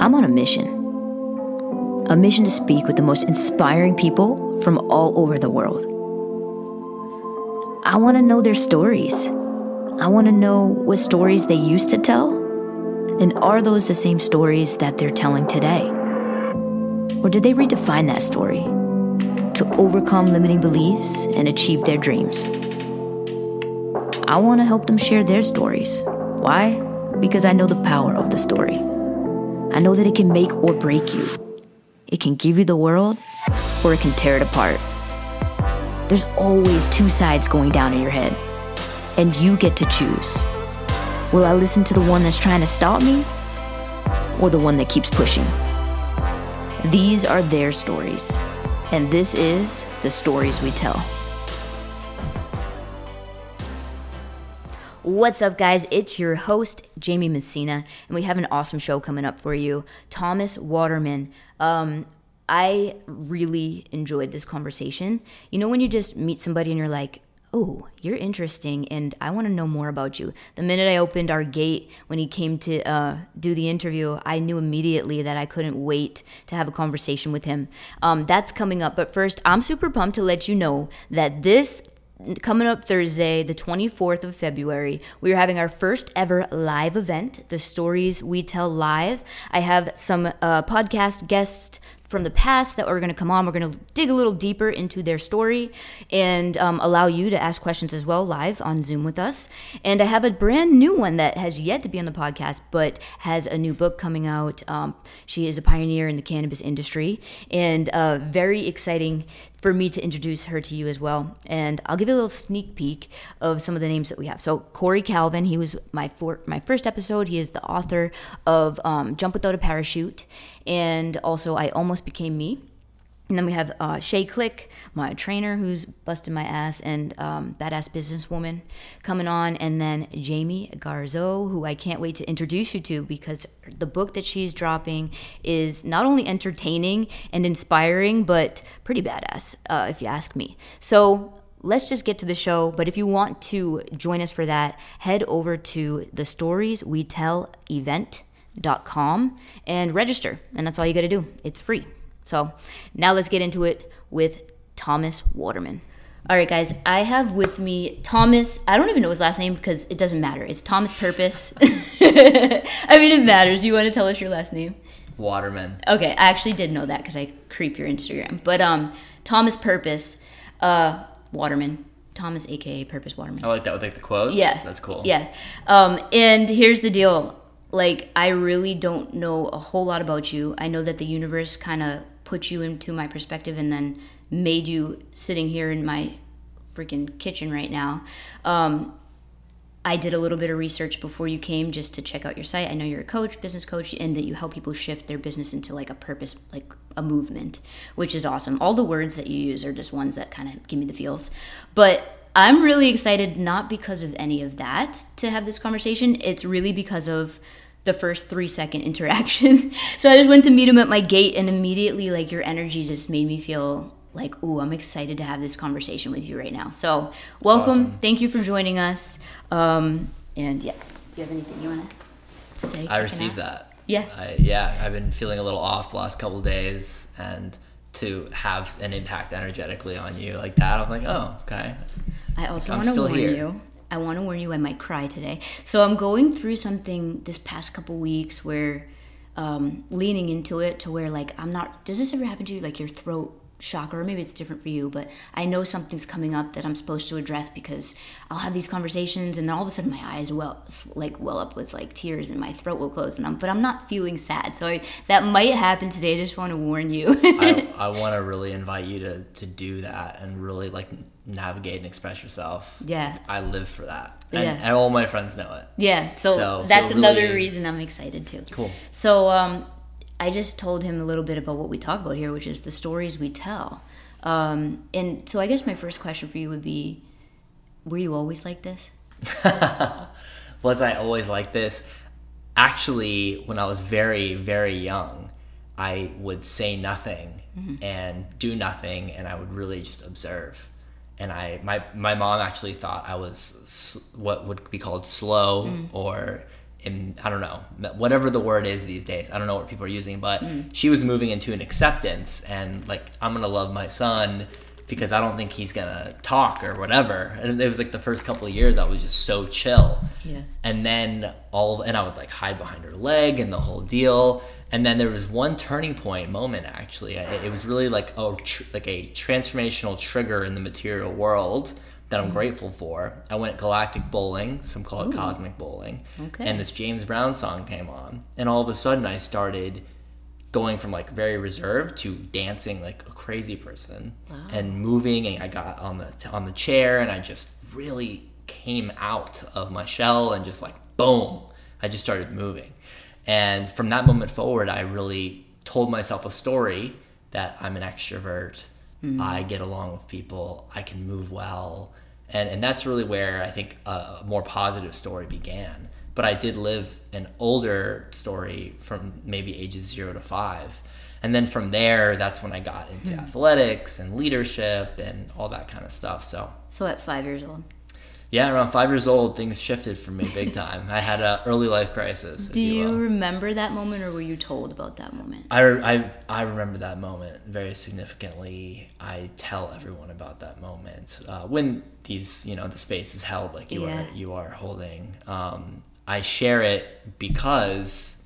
I'm on a mission. A mission to speak with the most inspiring people from all over the world. I want to know their stories. I want to know what stories they used to tell, and are those the same stories that they're telling today? Or did they redefine that story to overcome limiting beliefs and achieve their dreams? I want to help them share their stories. Why? Because I know the power of the story. I know that it can make or break you. It can give you the world, or it can tear it apart. There's always two sides going down in your head, and you get to choose. Will I listen to the one that's trying to stop me, or the one that keeps pushing? These are their stories, and this is the stories we tell. What's up, guys? It's your host, Jaime Messina, and we have an awesome show coming up for you. Thomas Waterman. Um, I really enjoyed this conversation. You know, when you just meet somebody and you're like, oh, you're interesting and I want to know more about you. The minute I opened our gate when he came to uh, do the interview, I knew immediately that I couldn't wait to have a conversation with him. Um, that's coming up. But first, I'm super pumped to let you know that this coming up Thursday, the 24th of February, we are having our first ever live event, the Stories We Tell Live. I have some uh, podcast guests from the past that are going to come on. We're going to dig a little deeper into their story and um, allow you to ask questions as well live on Zoom with us. And I have a brand new one that has yet to be on the podcast, but has a new book coming out. Um, she is a pioneer in the cannabis industry and uh, very exciting for me to introduce her to you as well. And I'll give you a little sneak peek of some of the names that we have. So Cory Calvin, he was my for, my first episode. He is the author of um, Jump Without a Parachute, and also I Almost Became Me. And then we have uh, Shay Click, my trainer who's busting my ass, and um, badass businesswoman coming on. And then Jamie Garzot, who I can't wait to introduce you to because the book that she's dropping is not only entertaining and inspiring, but pretty badass, uh, if you ask me. So let's just get to the show. But if you want to join us for that, head over to the Stories We Tell event.com and register. And that's all you got to do. It's free. So now let's get into it with Thomas Waterman. All right, guys, I have with me Thomas. I don't even know his last name because it doesn't matter. It's Thomas Purpose. I mean, it matters. You want to tell us your last name? Waterman. Okay, I actually did know that because I creep your Instagram. But um, Thomas Purpose, uh, Waterman. Thomas, aka Purpose Waterman. I like that with like the quotes. Yeah, that's cool. Yeah, um, and here's the deal. Like, I really don't know a whole lot about you. I know that the universe kind of put you into my perspective and then made you sitting here in my freaking kitchen right now. Um, I did a little bit of research before you came just to check out your site. I know you're a coach, business coach, and that you help people shift their business into like a purpose, like a movement, which is awesome. All the words that you use are just ones that kind of give me the feels. But I'm really excited, not because of any of that to have this conversation. It's really because of the first three second interaction. so I just went to meet him at my gate, and immediately, like, your energy just made me feel like, ooh, I'm excited to have this conversation with you right now. So, welcome. awesome. Thank you for joining us. Um, and yeah, do you have anything you want to say? I received that. Yeah. I, yeah, I've been feeling a little off the last couple days, and to have an impact energetically on you like that, I'm like, oh, okay. I also want to warn here. you. I want to warn you. I might cry today. So I'm going through something this past couple weeks where um, leaning into it to where like I'm not. Does this ever happen to you? Like your throat chakra, or maybe it's different for you, but I know something's coming up that I'm supposed to address because I'll have these conversations and then all of a sudden my eyes well like well up with like tears and my throat will close and I'm but I'm not feeling sad. So I, that might happen today. I just want to warn you. I, I want to really invite you to, to do that and really like navigate and express yourself. yeah. I live for that. And, Yeah. and all my friends know it. Yeah, so, So, that's another really- reason I'm excited too. Cool. So um, I just told him a little bit about what we talk about here, which is the stories we tell. Um, and so I guess my first question for you would be, were you always like this? Was I always like this? Actually, when I was very, very young, I would say nothing and do nothing, and I would really just observe. And I, my, my mom actually thought I was what would be called slow mm. or in I don't know whatever the word is these days. I don't know what people are using, but mm. she was moving into an acceptance and like I'm gonna love my son because I don't think he's gonna talk or whatever. And it was like the first couple of years I was just so chill. Yeah. And then all of, and I would like hide behind her leg and the whole deal. And then there was one turning point moment actually. I- It was really like a tr- like a transformational trigger in the material world that I'm mm-hmm. grateful for. I went galactic bowling, some call it cosmic bowling. Okay. And this James Brown song came on, and all of a sudden I started going from like very reserved to dancing like a crazy person and moving and I got on the on the chair and I just really came out of my shell and just like boom I just started moving. And from that moment forward I really told myself a story that I'm an extrovert. Mm-hmm. I get along with people. I can move well. And and that's really where I think a more positive story began but I did live an older story from maybe ages zero to five. And then from there, that's when I got into athletics and leadership and all that kind of stuff. So, So at five years old. yeah, around five years old, things shifted for me big time. I had an early life crisis. Do you will. remember that moment or were you told about that moment? I, I, I remember that moment very significantly. I tell everyone about that moment uh, when these, you know, the space is held like you Yeah. are you are holding. Um, I share it because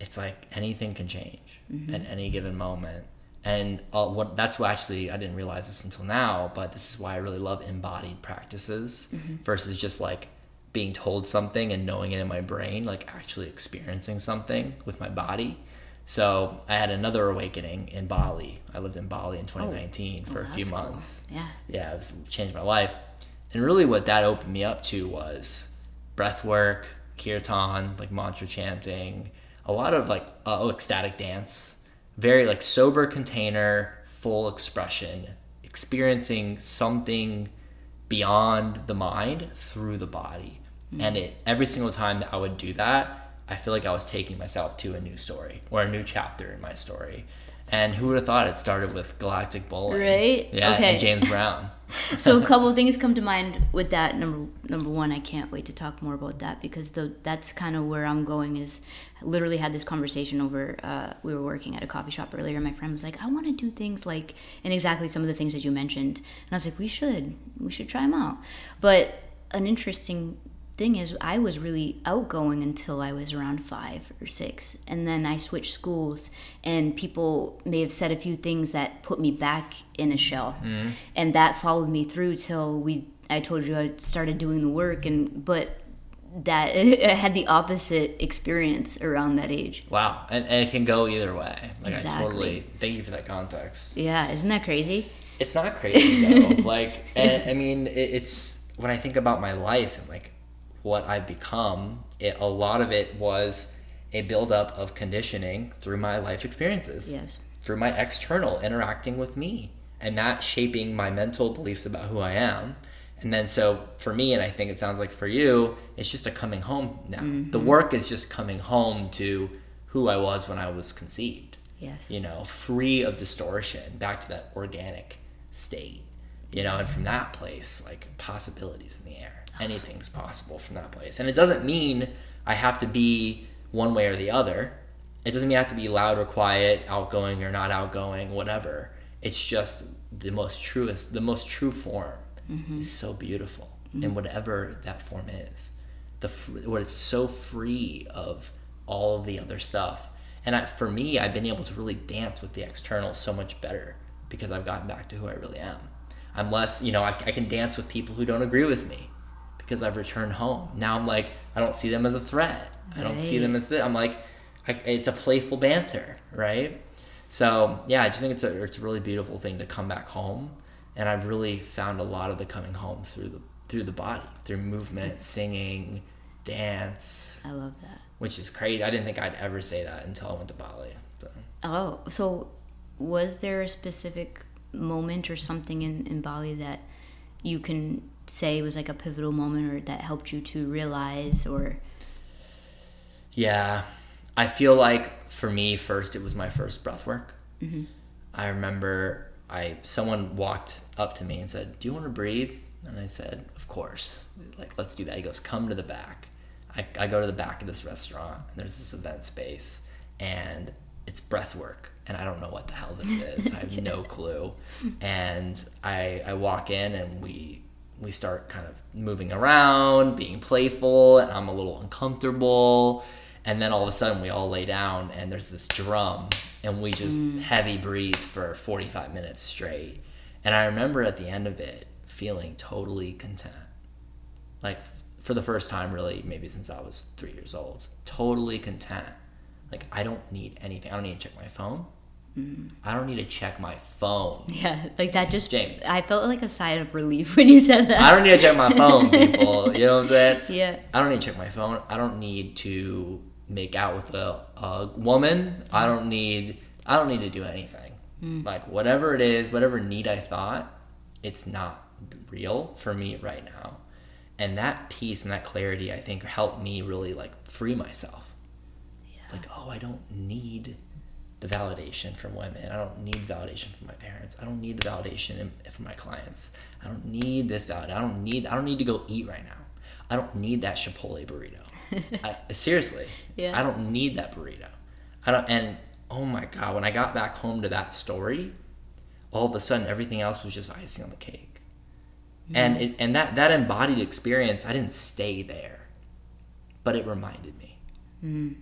it's like anything can change mm-hmm. at any given moment, and what that's what actually I didn't realize this until now. But this is why I really love embodied practices mm-hmm. versus just like being told something and knowing it in my brain, like actually experiencing something with my body. So I had another awakening in Bali. I lived in Bali in 2019 for Oh, a few that's cool. months. Yeah. Yeah, it was changed my life. And really what that opened me up to was breath work, kirtan, like mantra chanting, a lot of like uh, oh, ecstatic dance, very like sober container, full expression, experiencing something beyond the mind through the body. And it every single time that I would do that, I feel like I was taking myself to a new story or a new chapter in my story. And who would have thought it started with Galactic Bowling? Right? Yeah, Okay. and James Brown. so a couple of things come to mind with that. Number number one i can't wait to talk more about that because the, that's kind of where i'm going is I literally had this conversation over uh, we were working at a coffee shop earlier. My friend was like i want to do things like and exactly some of the things that you mentioned. And i was like we should we should try them out. But an interesting thing is i was really outgoing until i was around five or six and then i switched schools and people may have said a few things that put me back in a shell mm-hmm. and that followed me through till we i told you i started doing the work and but that i had the opposite experience around that age Wow, and, and it can go either way. Like I Exactly. totally thank you for that context. yeah isn't that crazy It's not crazy though. like, and, I mean, it, it's when I think about my life and like what I've become. It, a lot of it was a buildup of conditioning through my life experiences. yes through my external interacting with me and that shaping my mental beliefs about who I am. And then so for me, and I think it sounds like for you, it's just a coming home now. The mm-hmm. work is just coming home to who I was when I was conceived, yes you know, free of distortion, back to that organic state, you know, and from that place, like possibilities in the air. Anything's possible from that place. And it doesn't mean I have to be one way or the other. It doesn't mean I have to be loud or quiet, outgoing or not outgoing, whatever. It's just the most truest, the most true form mm-hmm. is so beautiful, mm-hmm. and whatever that form is, the what is so free of all of the other stuff. And I, for me, I've been able to really dance with the external so much better because I've gotten back to who I really am. I'm less, you know, I, I can dance with people who don't agree with me because I've returned home. Now I'm like, I don't see them as a threat. I don't see them as the. I'm like, I, it's a playful banter, right? So yeah, I just think it's a it's a really beautiful thing to come back home, and I've really found a lot of the coming home through the through the body, through movement, singing, dance, i love that which is crazy. I didn't think I'd ever say that until I went to Bali. So. Oh, so was there a specific moment or something in, in Bali that you can say was like a pivotal moment or that helped you to realize or Yeah, I feel like for me, first it was my first breath work. Mm-hmm. I remember I someone walked up to me and said, "Do you want to breathe?" And I said, "Of course." Like, let's do that. He goes, "Come to the back." I, I go to the back of this restaurant and there's this event space and it's breath work and I don't know what the hell this is. I have no clue. And I I walk in and we we start kind of moving around, being playful, and I'm a little uncomfortable. And then all of a sudden we all lay down and there's this drum and we just mm. heavy breathe for 45 minutes straight. And I remember at the end of it feeling totally content. Like for the first time really maybe since I was 3 years old. Totally content. Like I don't need anything. I don't need to check my phone. I don't need to check my phone. Yeah, like that just. Jaime. I felt like a sigh of relief when you said that. I don't need to check my phone, people. You know what I'm saying? Yeah. I don't need to check my phone. I don't need to make out with a, a woman. I don't need I don't need to do anything. Mm. Like whatever it is, whatever need I thought, it's not real for me right now. And that peace and that clarity I think helped me really like free myself. Like, oh, I don't need the validation from women. I don't need validation from my parents. I don't need the validation from my clients. I don't need this valid. I don't need. I don't need to go eat right now. I don't need that Chipotle burrito. I, seriously, Yeah. I don't need that burrito. I don't. And oh my god, when I got back home to that story, all of a sudden everything else was just icing on the cake. Mm-hmm. And it, and that that embodied experience, I didn't stay there, but it reminded me mm-hmm.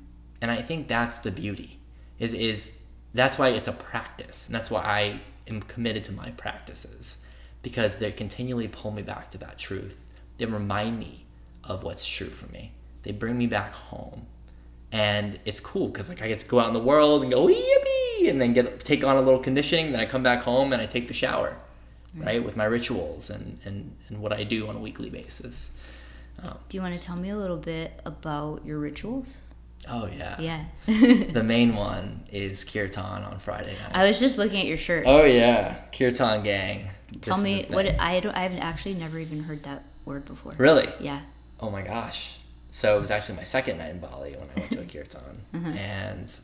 and i think that's the beauty is is that's why it's a practice and that's why i am committed to my practices because they continually pull me back to that truth. They remind me of what's true for me. They bring me back home. And it's cool because like i get to go out in the world and go yippee and then get take on a little conditioning then i come back home and i take the shower mm. right with my rituals and and, and what i do on a weekly basis. Do you want to tell me a little bit about your rituals? Oh yeah Yeah. the main one is kirtan on friday night I was just looking at your shirt. Oh yeah, Kirtan Gang. Tell This me what I don't. I've actually never even heard that word before. Really? Yeah. Oh my gosh. So it was actually my second night in Bali when I went to a kirtan, Mm-hmm. and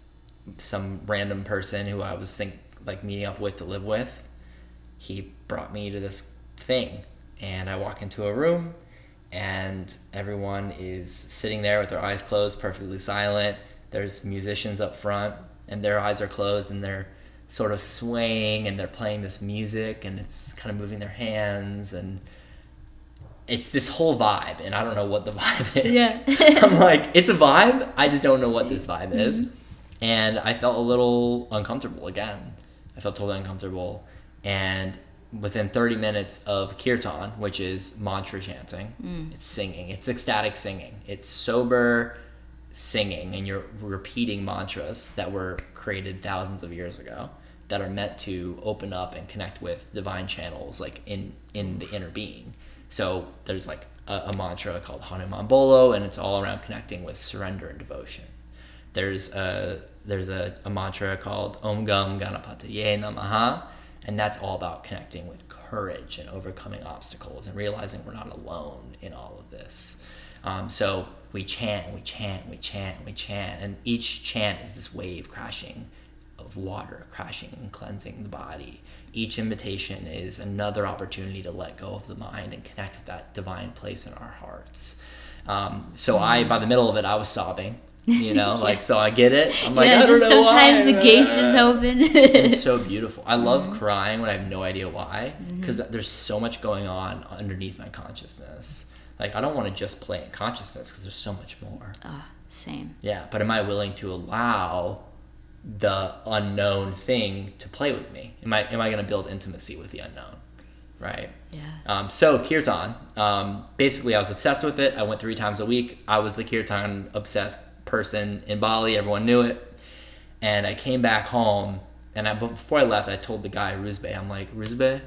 some random person who I was think like meeting up with to live with, he brought me to this thing, and I walk into a room, and everyone is sitting there with their eyes closed, perfectly silent. There's musicians up front, and their eyes are closed, and they're sort of swaying, and they're playing this music, and it's kind of moving their hands, and it's this whole vibe, and I don't know what the vibe is. Yeah. I'm like, it's a vibe. I just don't know what this mm-hmm. vibe is, and I felt a little uncomfortable again. I felt totally uncomfortable, and within 30 minutes of kirtan, which is mantra chanting, mm. it's singing. It's ecstatic singing. It's sober singing, and you're repeating mantras that were created thousands of years ago that are meant to open up and connect with divine channels, like in in the inner being. So there's like a, a mantra called Hanuman Bolo, and it's all around connecting with surrender and devotion. There's a there's a, a mantra called Om Gam Ganapataye Namaha, and that's all about connecting with courage and overcoming obstacles and realizing we're not alone in all of this. Um, so we chant, we chant, we chant, we chant, and each chant is this wave crashing of water crashing and cleansing the body. Each invitation is another opportunity to let go of the mind and connect with that divine place in our hearts. Um, so I, by the middle of it, I was sobbing. You know, like so I get it. I'm like, yeah. I don't know sometimes why. the gates just open. it's so beautiful. I love Mm-hmm. crying when I have no idea why, because there's so much going on underneath my consciousness. Like I don't want to just play in consciousness because there's so much more. Ah, same. Yeah, but am I willing to allow the unknown thing to play with me? Am I am I going to build intimacy with the unknown? Right. Yeah. Um, so kirtan, um, basically, I was obsessed with it. I went three times a week. I was the kirtan obsessed person in Bali. Everyone knew it. And I came back home, and I, before I left, I told the guy Ruzbe, I'm like, Ruzbe,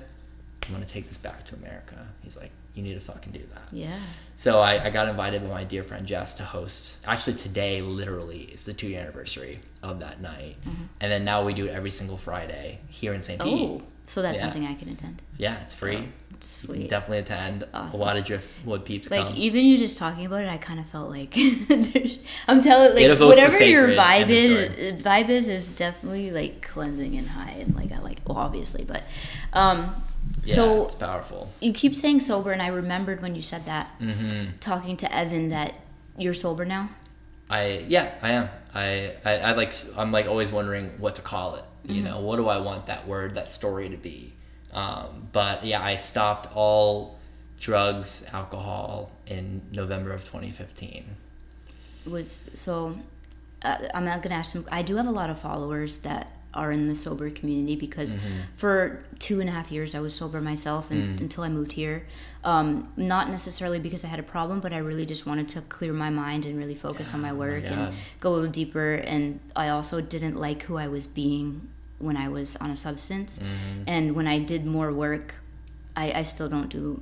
I'm gonna take this back to America. He's like, you need to fucking do that. Yeah. So I, I got invited by my dear friend Jess to host. Actually, today literally is the two year anniversary of that night, mm-hmm. and then now we do it every single Friday here in St. Pete. Oh, so that's Yeah. something I can attend. Yeah, it's free. Oh, Sweet. Definitely attend. Awesome. A lot of driftwood peeps Like come. even you just talking about it, I kind of felt like I'm telling like whatever your vibe is, vibe is is definitely like cleansing and high and like I like well obviously, but um, yeah, so it's powerful. you keep saying sober, and I remembered when you said that Mm-hmm. talking to Evan that you're sober now. I yeah, I am. I, I I like I'm like always wondering what to call it. You Mm-hmm. know, what do I want that word, that story to be? Um, but yeah, I stopped all drugs, alcohol in November of 2015. was so uh, i'm not gonna ask some i do have a lot of followers that are in the sober community because for two and a half years i was sober myself and, until i moved here um, not necessarily because i had a problem but i really just wanted to clear my mind and really focus on my work and go a little deeper and i also didn't like who i was being when i was on a substance and when i did more work I, I still don't do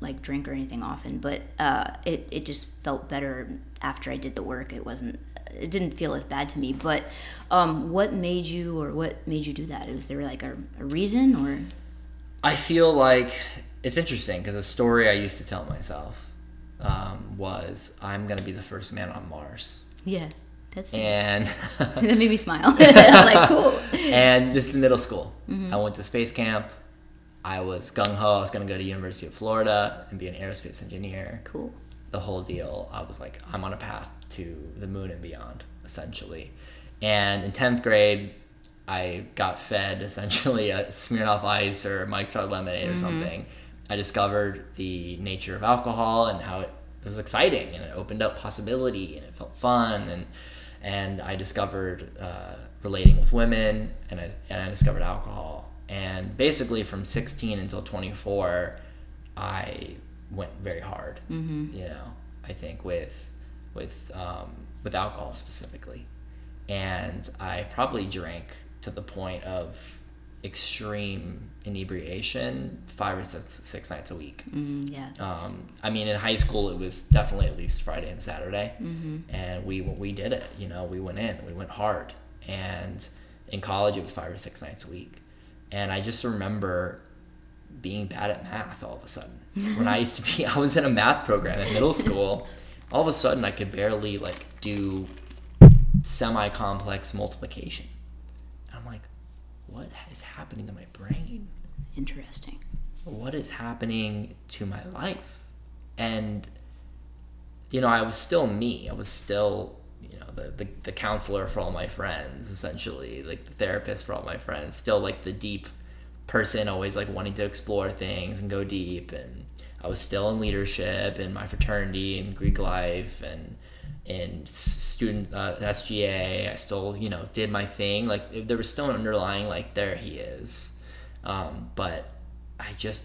like drink or anything often, but uh, it it just felt better after I did the work. It wasn't it didn't feel as bad to me. But um, what made you or what made you do that? Was there like a, a reason or I feel like it's interesting because a story I used to tell myself um, was I'm gonna be the first man on Mars, yeah? That's and that made me smile. like cool. and this is middle school. Mm-hmm. I went to space camp. I was gung ho. I was gonna go to University of Florida and be an aerospace engineer. Cool. The whole deal. I was like, I'm on a path to the moon and beyond, essentially. And in tenth grade, I got fed essentially a Smirnoff Ice or Mike's Hard Lemonade or something. I discovered the nature of alcohol and how it, it was exciting and it opened up possibility and it felt fun and and I discovered uh, relating with women and I and I discovered alcohol. And basically from 16 until 24 I went very hard you know I think with with um, with alcohol specifically. And I probably drank to the point of extreme inebriation five or six, six nights a week. Mm, yeah. Um, I mean, in high school, it was definitely at least Friday and Saturday, and we we did it. You know, we went in, we went hard, and in college, it was five or six nights a week. And I just remember being bad at math all of a sudden. when I used to be, I was in a math program in middle school. All of a sudden, I could barely like do semi-complex multiplication. And I'm like, what is happening to my brain? Interesting. what is happening to my life? And you know, I was still me. I was still, you know, the, the, the counselor for all my friends, essentially, like the therapist for all my friends, still like the deep person, always like wanting to explore things and go deep. And I was still in leadership in my fraternity and Greek life and in student uh, SGA. I still, you know, did my thing. Like there was still an underlying like, there he is. Um, but I just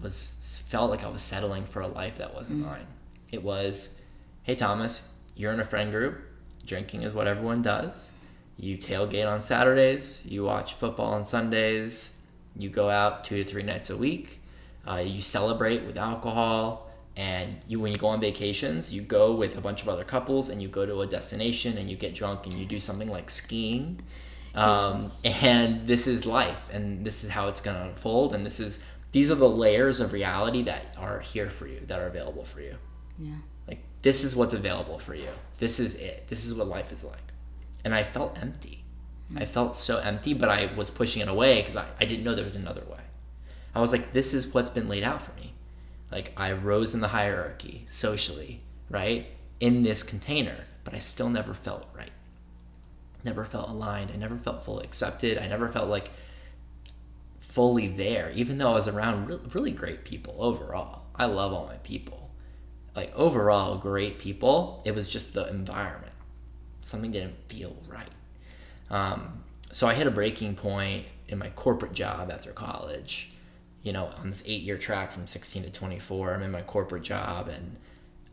was felt like I was settling for a life that wasn't mine. It was, hey Thomas, you're in a friend group. Drinking is what everyone does. You tailgate on Saturdays. You watch football on Sundays. You go out two to three nights a week. Uh, you celebrate with alcohol. And you, when you go on vacations, you go with a bunch of other couples, and you go to a destination, and you get drunk, and you do something like skiing. Um, and this is life, and this is how it's going to unfold. And this is these are the layers of reality that are here for you, that are available for you. Yeah. Like this is what's available for you. This is it. This is what life is like. And I felt empty. I felt so empty, but I was pushing it away because I, I didn't know there was another way. I was like, this is what's been laid out for me. Like I rose in the hierarchy socially, right? In this container, but I still never felt right. Never felt aligned. I never felt fully accepted. I never felt like fully there, even though I was around really, really great people overall. I love all my people. Like overall, great people. It was just the environment. Something didn't feel right. Um, so I hit a breaking point in my corporate job after college. You know, on this eight year track from 16 to 24, I'm in my corporate job and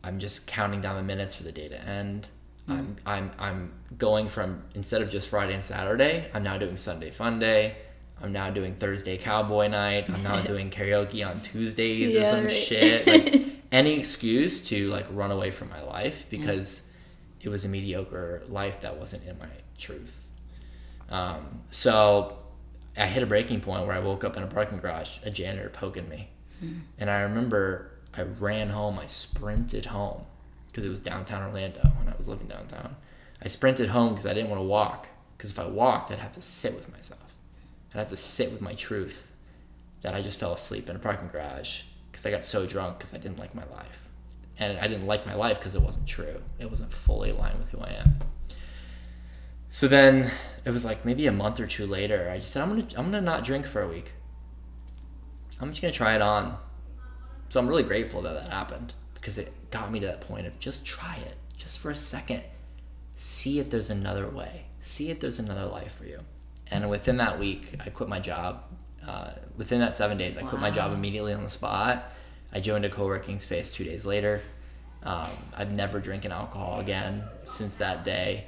I'm just counting down the minutes for the day to end. I'm, I'm, I'm going from instead of just Friday and Saturday, I'm now doing Sunday Fun Day. I'm now doing Thursday Cowboy Night. I'm now doing karaoke on Tuesdays or some right. shit. Like any excuse to like run away from my life because it was a mediocre life that wasn't in my truth. Um, so I hit a breaking point where I woke up in a parking garage, a janitor poking me. Hmm. And I remember I ran home, I sprinted home because it was downtown Orlando when I was living downtown. I sprinted home because I didn't want to walk because if I walked, I'd have to sit with myself. I'd have to sit with my truth that I just fell asleep in a parking garage because I got so drunk because I didn't like my life. and I didn't like my life because it wasn't true. It wasn't fully aligned with who I am. So then it was like maybe a month or two later, I just said I'm gonna I'm gonna not drink for a week. I'm just gonna try it on. So I'm really grateful that that happened because it got me to that point of just try it, just for a second, see if there's another way, see if there's another life for you. And within that week, I quit my job. Uh, within that seven days, I quit my job immediately on the spot. I joined a co-working space two days later. Um, I've never drinking alcohol again since that day,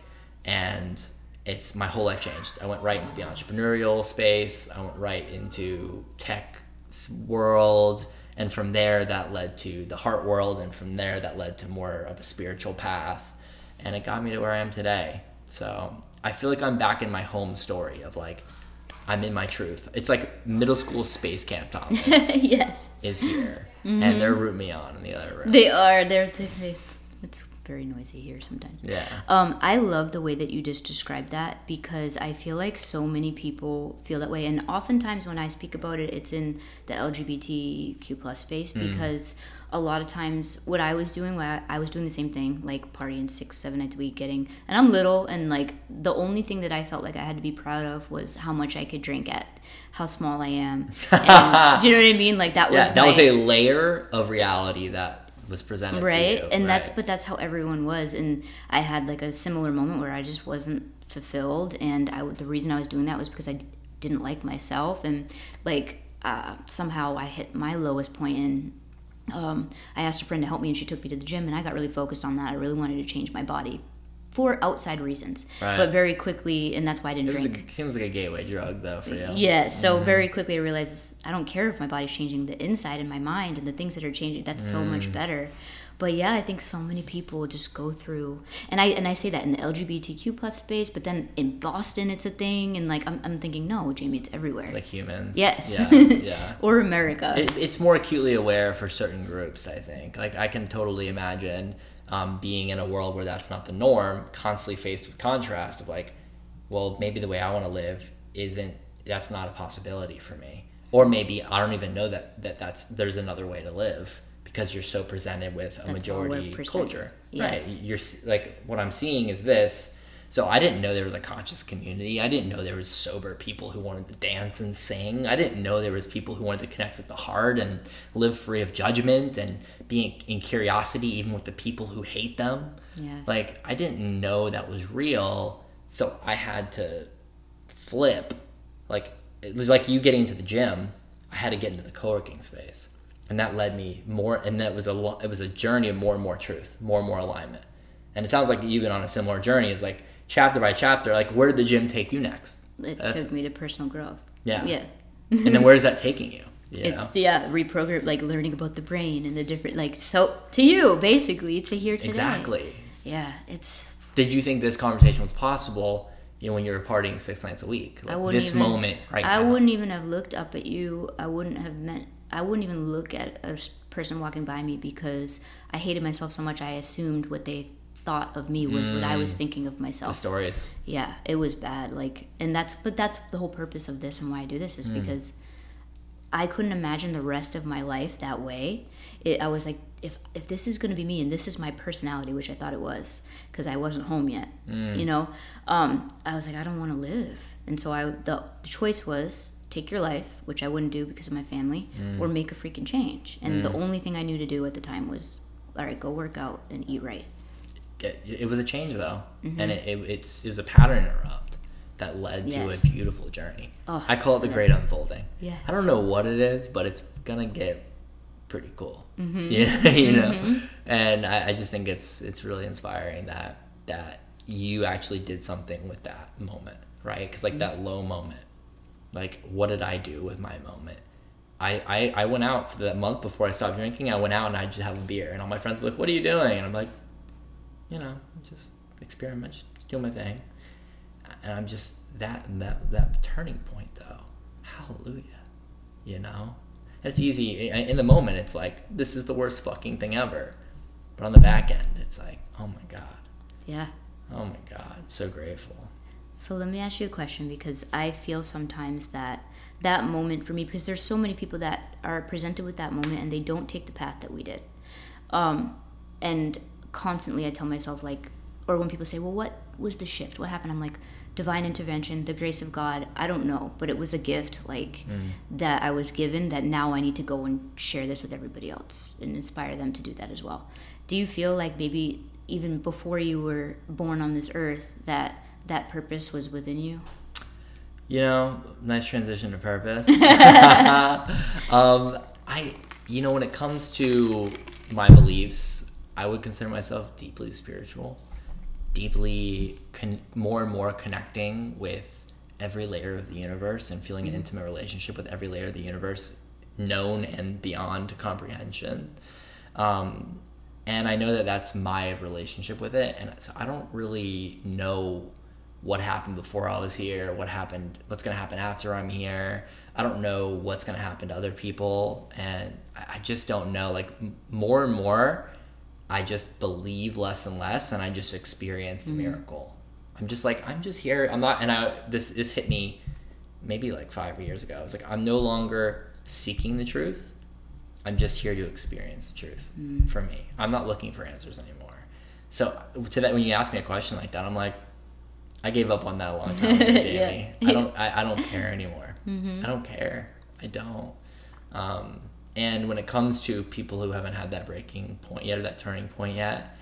and it's my whole life changed. I went right into the entrepreneurial space. I went right into tech world, and from there that led to the heart world, and from there that led to more of a spiritual path, and it got me to where I am today. So I feel like I'm back in my home story of like I'm in my truth. It's like middle school space camp Thomas yes, is here, mm-hmm. and they're rooting me on in the other room. they are. They're. they it's very noisy here sometimes. yeah. Um, I love the way that you just described that because I feel like so many people feel that way, and oftentimes when I speak about it, it's in the LGBTQ plus space because a lot of times what I was doing, I I was doing the same thing, like partying six, seven nights a week, getting, and I'm little, and like the only thing that I felt like I had to be proud of was how much I could drink at, how small I am. And, do you know what I mean? Like that was Yeah, that my- was a layer of reality that was presented right? and that's but that's how everyone was. And i had like a similar moment where i just wasn't fulfilled. And i the reason i was doing that was because i d- didn't like myself. And like uh, somehow i hit my lowest point and um, i asked a friend to help me and she took me to the gym. And i got really focused on that. I really wanted to change my body for outside reasons Right. but very quickly and that's why i didn't It drink a, seems like a gateway drug though for you. yeah, so very quickly I realized I don't care if my body's changing the inside and my mind and the things that are changing. That's so much mm. better. But yeah, I think so many people just go through, and I and I say that in the LGBTQ plus space, but then in Boston it's a thing, and like I'm, I'm thinking, no, Jaime, it's everywhere, It's like humans. Yes. Yeah. Yeah. or America. it, it's more acutely aware for certain groups i think like i can totally imagine um, being in a world where that's not the norm constantly faced with contrast of like well maybe the way i want to live isn't that's not a possibility for me or maybe i don't even know that, that that's there's another way to live because you're so presented with a That's majority culture Yes. right you're like what i'm seeing is this so I didn't know there was a conscious community. I didn't know there was sober people who wanted to dance and sing. I didn't know there was people who wanted to connect with the heart and live free of judgment and be in, in curiosity even with the people who hate them. Yes. Like I didn't know that was real, so I had to flip. Like it was like you getting into the gym. I had to get into the co-working space, and that led me more. And that was a lo- it was a journey of more and more truth, more and more alignment. And it sounds like you've been on a similar journey. It's like chapter by chapter. Like where did the gym take you next? it That's- took me to personal growth. Yeah. Yeah. and then where is that taking you? Know? It's yeah, reprogram like learning about the brain and the different like so to you basically to here today. Exactly. Yeah, it's Did you think this conversation was possible? You know, when you were partying six nights a week, I wouldn't this even, moment right I now. wouldn't even have looked up at you. I wouldn't have meant. I wouldn't even look at a person walking by me because I hated myself so much. I assumed what they thought of me was what I was thinking of Mm. the myself. stories. Yeah, it was bad. Like, and that's but that's the whole purpose of this and why I do this is Mm. because I couldn't imagine the rest of my life that way. It, I was like, if if this is going to be me and this is my personality, which I thought it was, because I wasn't home yet, you know, um, I was like, I don't want to live, and so I the, the choice was take your life, which I wouldn't do because of my family, or make a freaking change. And the only thing I knew to do at the time was, all right, go work out and eat right. It, it was a change though, Mm-hmm. and it, it, it's it was a pattern interrupt that led Yes. to a beautiful journey. Oh, I call it the great unfolding. Yeah. I don't know what it is, but it's gonna get pretty cool. Mm-hmm. Yeah, you know, and I, I just think it's it's really inspiring that that you actually did something with that moment, right? Because like that low moment, like what did I do with my moment? I, I, I went out for that month before I stopped drinking. I went out and I just have a beer, and all my friends were like, "What are you doing?" And I'm like, "You know, just experiment, just doing my thing." And I'm just that that that turning point though. Hallelujah, you know. It's easy in the moment. It's like this is the worst fucking thing ever, but on the back end, it's like, oh my god, Yeah. oh my god, I'm so grateful. So let me ask you a question because I feel sometimes that that moment for me, because there's so many people that are presented with that moment and they don't take the path that we did. Um, and constantly I tell myself like, or when people say, well, what was the shift? What happened? I'm like, divine intervention, the grace of God. I don't know, but it was a gift like Mm. that I was given that now I need to go and share this with everybody else and inspire them to do that as well. Do you feel like maybe even before you were born on this earth that that purpose was within you? You know, nice transition to purpose. um, I, you know, when it comes to my beliefs, I would consider myself deeply spiritual, deeply con- more and more connecting with every layer of the universe and feeling an intimate relationship with every layer of the universe, known and beyond comprehension. Um, and I know that that's my relationship with it, and so I don't really know what happened before I was here, what happened, what's gonna happen after I'm here. I don't know what's gonna happen to other people, and I just don't know. Like more and more, I just believe less and less, and I just experience the mm-hmm. miracle. I'm just like I'm just here. I'm not, and I this this hit me maybe like five years ago. I was like I'm no longer seeking the truth. I'm just here to experience the truth mm. for me. I'm not looking for answers anymore. So to that, when you ask me a question like that, I'm like, I gave up on that a long time ago, Jaime. I don't. I, I don't care anymore. Mm-hmm. I don't care. I don't. Um, and when it comes to people who haven't had that breaking point yet or that turning point yet,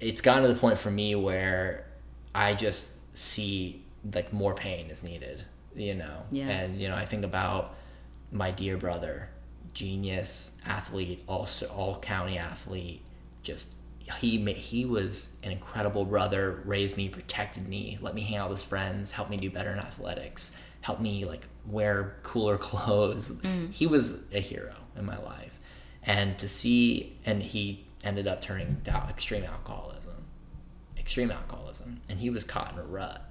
it's gotten to the point for me where I just see like more pain is needed. You know. Yeah. And you know, I think about my dear brother, genius athlete, also all county athlete, just he he was an incredible brother, raised me, protected me, let me hang out with his friends, helped me do better in athletics, helped me like wear cooler clothes. Mm. He was a hero in my life. And to see and he ended up turning down extreme alcoholism. Extreme alcoholism. And he was caught in a rut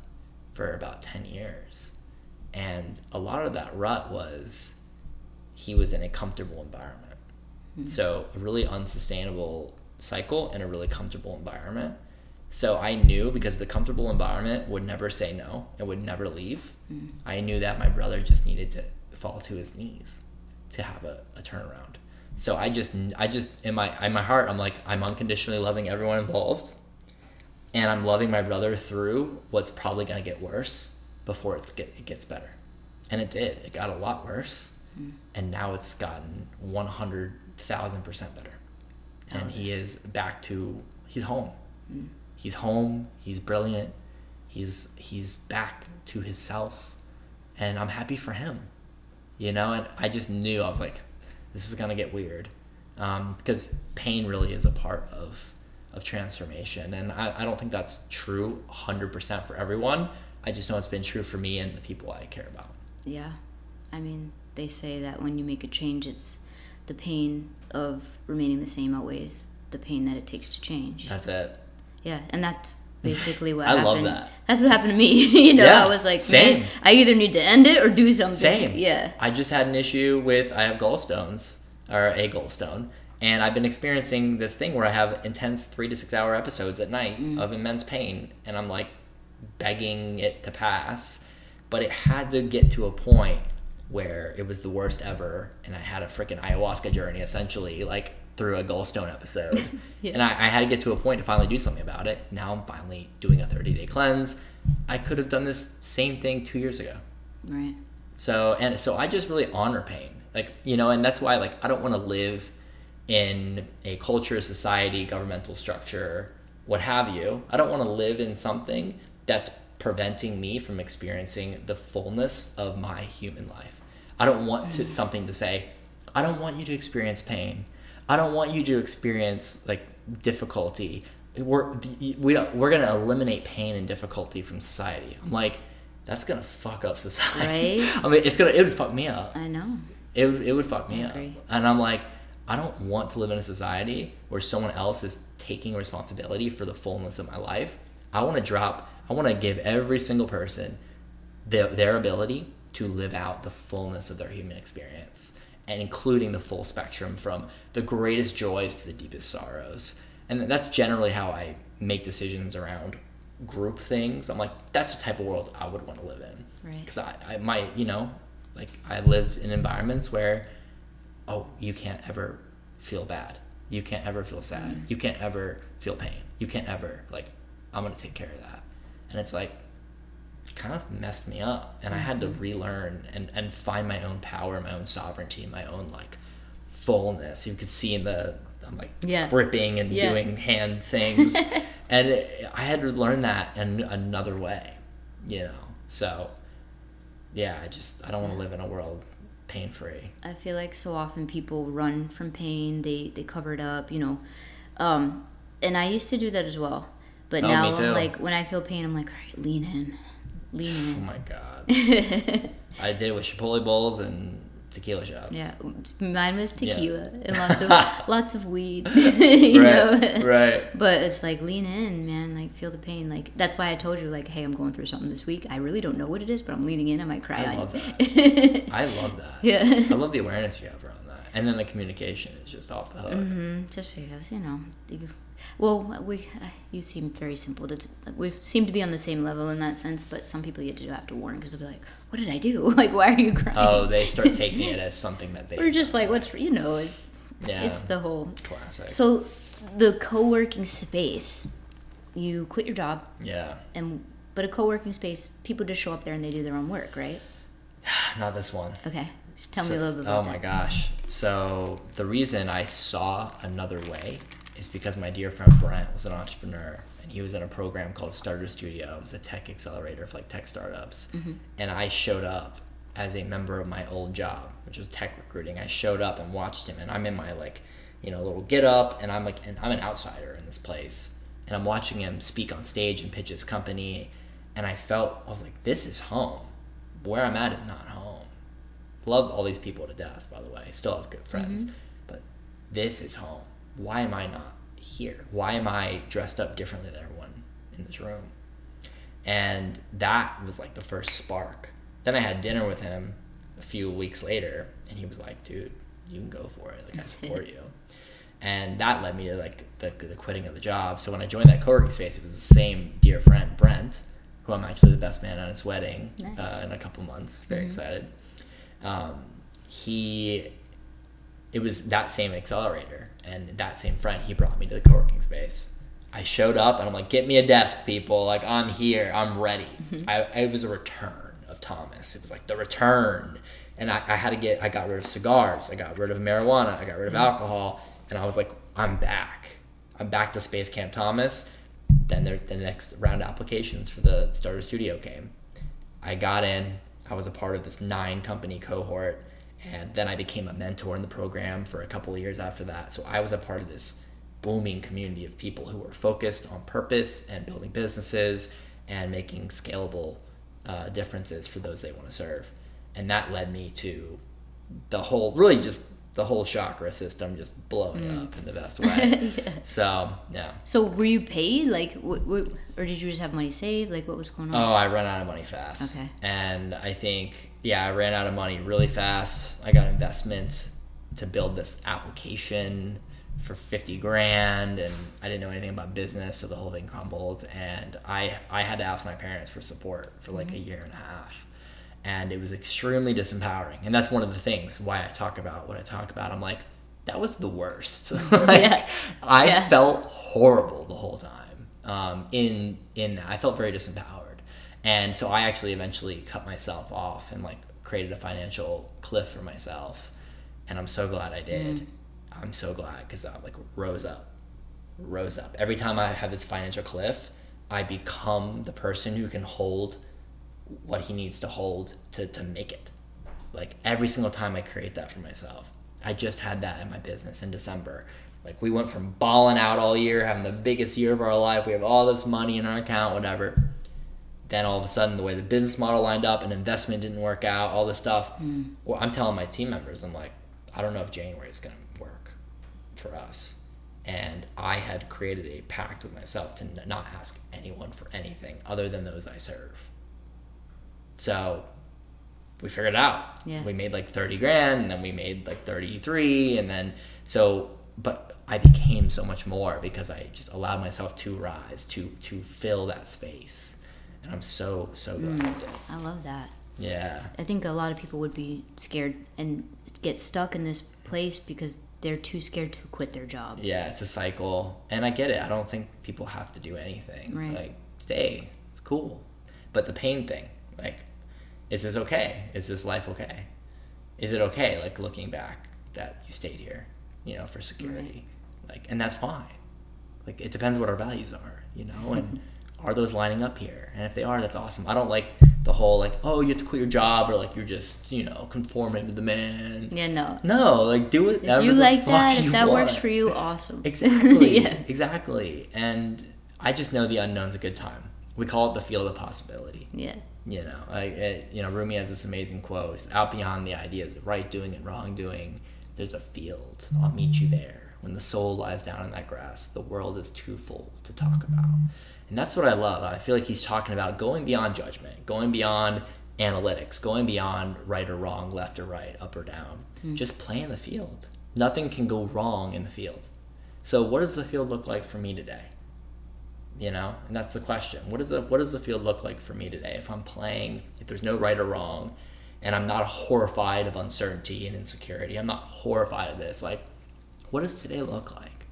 for about 10 years. And a lot of that rut was he was in a comfortable environment. Hmm. So a really unsustainable cycle in a really comfortable environment. So I knew because the comfortable environment would never say no and would never leave. Mm-hmm. I knew that my brother just needed to fall to his knees to have a, a turnaround. So I just I just in my in my heart I'm like I'm unconditionally loving everyone involved and I'm loving my brother through what's probably going to get worse before it's get, it gets better. And it did. It got a lot worse. Mm-hmm. And now it's gotten 100,000% better. And he is back to he's home. Mm-hmm. He's home. He's brilliant. He's he's back to his self. And I'm happy for him. You know, and I just knew I was like this is going to get weird. Um, because pain really is a part of of transformation. And I, I don't think that's true 100% for everyone. I just know it's been true for me and the people I care about. Yeah. I mean, they say that when you make a change, it's the pain of remaining the same outweighs the pain that it takes to change. That's it. Yeah, and that's basically what I love happened. that. That's what happened to me. you know, Yeah, I was like, same. man, I either need to end it or do something. Same. Yeah. I just had an issue with I have gallstones or a gallstone, and I've been experiencing this thing where I have intense three to six hour episodes at night mm. of immense pain, and I'm like begging it to pass, but it had to get to a point where it was the worst ever, and I had a freaking ayahuasca journey essentially, like through a gallstone episode, Yeah. and I, I had to get to a point to finally do something about it. Now I'm finally doing a 30 day cleanse. I could have done this same thing two years ago. Right. So and so I just really honor pain. Like, you know, and that's why like I don't want to live in a culture, society, governmental structure, what have you. I don't want to live in something that's preventing me from experiencing the fullness of my human life. I don't want to mm. something to say, I don't want you to experience pain. I don't want you to experience like difficulty. We're we don't, we're gonna eliminate pain and difficulty from society. I'm like, that's gonna fuck up society. Right? I mean, it's gonna it would fuck me up. I know. It would, it would fuck me up. And I'm like, I don't want to live in a society where someone else is taking responsibility for the fullness of my life. I want to drop. I want to give every single person their, their ability to live out the fullness of their human experience and including the full spectrum from the greatest joys to the deepest sorrows and that's generally how i make decisions around group things i'm like that's the type of world i would want to live in Right. because I, I might you know like i lived in environments where oh you can't ever feel bad You can't ever feel sad. Mm-hmm. You can't ever feel pain. You can't ever like I'm gonna take care of that. And it's like kind of messed me up and I had to relearn and, and find my own power, my own sovereignty, my own like fullness. You could see in the I'm like Yeah. gripping and Yeah. doing hand things. and it, I had to learn that in another way, you know. So yeah, I just I don't want to live in a world pain free. I feel like so often people run from pain. They they cover it up, you know. Um, and I used to do that as well. But Oh, now. I'm like, when I feel pain, I'm like, all right, lean in, lean Oh my god. I did it with Chipotle bowls and tequila shots. Yeah, mine was Yeah. tequila and lots of lots of weed, you know. Right. right. But it's like lean in, man. Like feel the pain. Like that's why I told you, like, hey, I'm going through something this week. I really don't know what it is, but I'm leaning in. I might cry. I love that. I love that. Yeah. I love the awareness you have around that. And then the communication is just off the hook. Mm, just because you know you, well we uh, you seem very simple to we seem to be on the same level in that sense but some people you do have to warn because they'll be like what did i do like why are you crying Oh, they start taking it as something that they we're just like what's you know it, yeah. it's the whole classic. so the co-working space you quit your job yeah. and but a co-working space people just show up there and they do their own work right Not this one. okay tell me a little bit about Oh my that gosh. So the reason I saw another way is because my dear friend Brent was an entrepreneur and he was in a program called Starter Studio. It was a tech accelerator for like tech startups. Mm-hmm. And I showed up as a member of my old job, which was tech recruiting. I showed up and watched him and I'm in my like, you know, little get up and I'm like and I'm an outsider in this place. And I'm watching him speak on stage and pitch his company and I felt I was like, this is home. Where I'm at is not home love all these people to death by the way still have good friends but this is home why am i not here? Why am i dressed up differently than everyone in this room? And that was like the first spark. Then i had dinner with him a few weeks later and he was like dude you can go for it. Like i support you. And that led me to like the, the quitting of the job. So when i joined that co-working space it was the same dear friend brent who i'm actually the best man at his wedding Nice. uh, in a couple months. Very excited. Um, he it was that same accelerator and that same friend he brought me to the co-working space. I showed up and i'm like get me a desk people. Like i'm here. I'm ready. Mm-hmm. I, it was a return of thomas. It was like the return. And I, I had to get i got rid of cigars. I got rid of marijuana. I got rid of mm-hmm. alcohol. And i was like i'm back. I'm back to space camp thomas. Then there, the next round of applications for the starter studio came. I got in. I was a part of this nine company cohort, and then I became a mentor in the program for a couple of years after that. So I was a part of this booming community of people who were focused on purpose and building businesses and making scalable uh, differences for those they want to serve. And that led me to the whole, really just the whole chakra system just blowing up in the best way. So, yeah. so were you paid like w- w- or did you just have money saved like what was going on Oh, I ran out of money fast. Okay. And I think, yeah, I ran out of money really fast. I got investment to build this application for 50 grand and I didn't know anything about business, so the whole thing crumbled. And I, I had to ask my parents for support for like a year and a half. And it was extremely disempowering. And that's one of the things why I talk about what I talk about. I'm like, that was the worst. like, Yeah. I Yeah. felt horrible the whole time. Um, in in that. I felt very disempowered, and so I actually eventually cut myself off and like created a financial cliff for myself. And I'm so glad I did. Mm. I'm so glad because I like rose up, rose up. Every time I have this financial cliff, I become the person who can hold what he needs to hold to, to make it. Like every single time I create that for myself. I just had that in my business in December. Like we went from balling out all year, having the biggest year of our life. We have all this money in our account, whatever. Then all of a sudden, the way the business model lined up and investment didn't work out, all this stuff. Mm. Well, I'm telling my team members, I'm like, I don't know if January is going to work for us. And I had created a pact with myself to n- not ask anyone for anything other than those I serve. So we figured it out. Yeah. We made like 30 grand and then we made like 33 and then so but I became so much more because I just allowed myself to rise to to fill that space. And I'm so so glad mm. I did. I love that. Yeah. I think a lot of people would be scared and get stuck in this place because they're too scared to quit their job. Yeah, it's a cycle, and I get it. I don't think people have to do anything. Right. Like stay, it's cool, but the pain thing, like, is this okay? Is this life okay? Is it okay? Like looking back that you stayed here, you know, for security, like, and that's fine. Like it depends what our values are, you know, and are those lining up here? And if they are, that's awesome. I don't like the whole like, oh, you have to quit your job or like you're just, you know, conforming to the man. Yeah, no. No, like do it. If you like that, if that works for you, awesome. Exactly. yeah. Exactly. And I just know the unknown's a good time. We call it the field of possibility. Yeah. You know, like it, you know, Rumi has this amazing quote: "It's out beyond the ideas of right doing and wrong doing. There's a field. I'll meet you there. When the soul lies down in that grass, the world is too full to talk about." And that's what I love. I feel like he's talking about going beyond judgment, going beyond analytics, going beyond right or wrong, left or right, up or down. Hmm. Just play in the field. Nothing can go wrong in the field. So, what does the field look like for me today? You know, and that's the question. What does the what does the field look like for me today? If I'm playing, if there's no right or wrong, and I'm not horrified of uncertainty and insecurity, I'm not horrified of this. Like, what does today look like?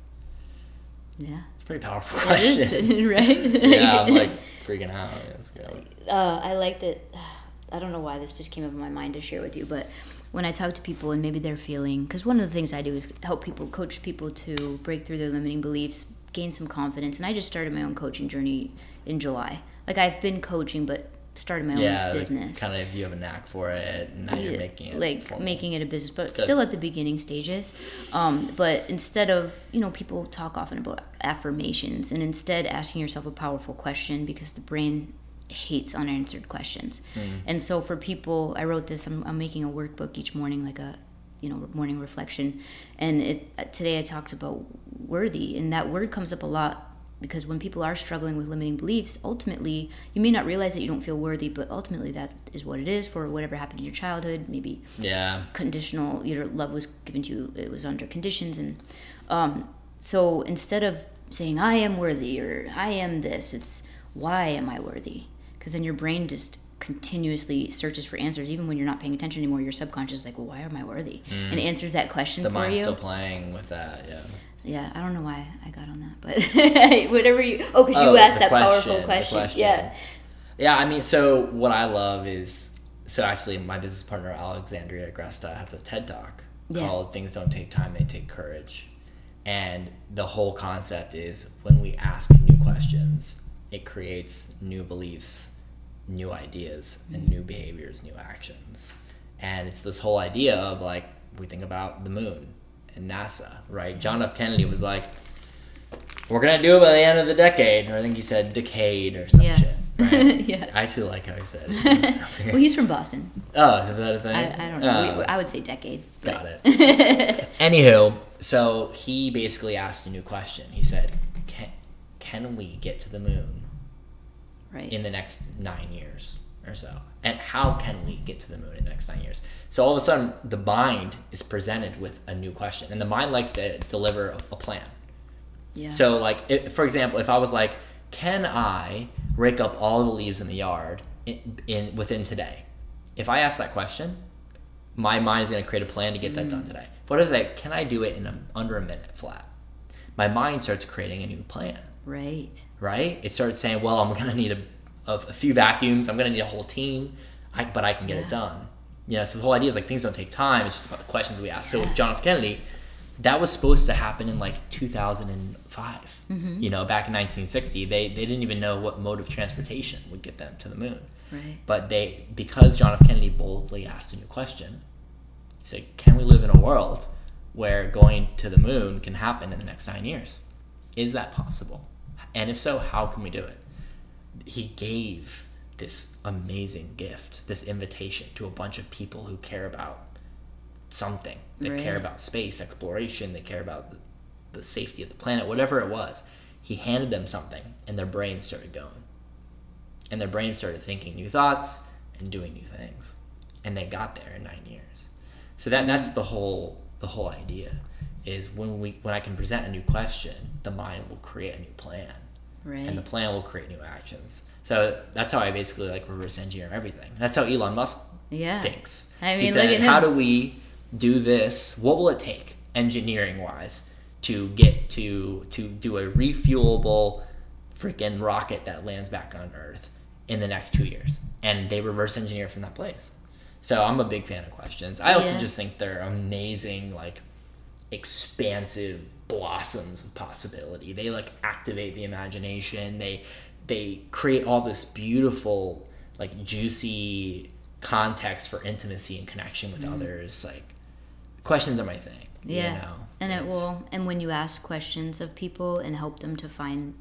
Yeah. It's pretty powerful question. is, right? yeah, I'm like freaking out. Let's go. uh, I like that. I don't know why this just came up in my mind to share with you, but when I talk to people and maybe they're feeling, because one of the things I do is help people, coach people to break through their limiting beliefs, gain some confidence. And I just started my own coaching journey in July. Like I've been coaching, but started my Yeah, own business. kind of you have a knack for it, and now you're making it like formal. making it a business but Good. still at the beginning stages um, but instead of you know people talk often about affirmations and instead asking yourself a powerful question because the brain hates unanswered questions Hmm. and so for people i wrote this I'm, I'm making a workbook each morning like a you know morning reflection and it today i talked about worthy and that word comes up a lot because when people are struggling with limiting beliefs ultimately you may not realize that you don't feel worthy but ultimately that is what it is for whatever happened in your childhood maybe Yeah, conditional your love was given to you it was under conditions and um, so instead of saying i am worthy or i am this it's why am i worthy because then your brain just continuously searches for answers even when you're not paying attention anymore your subconscious is like well why am i worthy and answers that question Mm. the for mind's you still playing with that. Yeah. Yeah i don't know why i got on that but whatever you oh because you Oh, asked that question, powerful question. question. yeah Yeah, I mean, so what I love is so actually my business partner Alexandria Agresta has a TED talk Yeah. called "Things Don't Take Time; They Take Courage," and the whole concept is when we ask new questions, it creates new beliefs, new ideas, and new behaviors, new actions, and it's this whole idea of like we think about the moon and NASA, right? John F. Kennedy was like, "We're gonna do it by the end of the decade," or I think he said decade or some Yeah. shit. Right? yeah I actually like how he said it. well he's from boston oh, is that a thing? i, I don't know Oh, We- i would say decade but- got it. Anywho, so he basically asked a new question. He said, "Can can we get to the moon right in the next nine years or so? And how can we get to the moon in the next nine years?" So all of a sudden, the mind is presented with a new question, and the mind likes to deliver a, plan. yeah So, like, if, for example, if I was like, "Can I rake up all the leaves in the yard in, in within today?" If I ask that question, my mind is going to create a plan to get that done mm. today. What is that? Can I do it in a, under a minute flat? My mind starts creating a new plan, right right? It starts saying, "Well, I'm going to need a, a, a few vacuums. I'm going to need a whole team, I, but I can get it done." You know, so the whole idea is like things don't take time. It's just about the questions we ask. So with John F. Kennedy, that was supposed to happen in like 2005. Mm-hmm. You know, back in 1960, they they didn't even know what mode of transportation would get them to the moon. right But they, because John F. Kennedy boldly asked a new question, he said, "Can we live in a world where going to the moon can happen in the next nine years? Is that possible? And if so, how can we do it?" He gave this amazing gift, this invitation to a bunch of people who care about something. They care about space exploration. They care about the, the safety of the planet, whatever it was. He handed them something, and their brains started going and their brains started thinking new thoughts and doing new things and they got there in nine years so that that's the whole the whole idea is when we when i can present a new question the mind will create a new plan right and the plan will create new actions so that's how i basically like reverse engineer everything that's how elon musk yeah thinks I he mean, said look at how do we do this what will it take engineering wise to get to to do a refuelable freaking rocket that lands back on Earth in the next two years, and they reverse engineer from that place. So I'm a big fan of questions. I also Yeah. just think they're amazing, like expansive blossoms of possibility. They like activate the imagination. They they create all this beautiful, like juicy context for intimacy and connection with mm-hmm. others. Like questions are my thing. you Yeah. know? and it will and when you ask questions of people and help them to find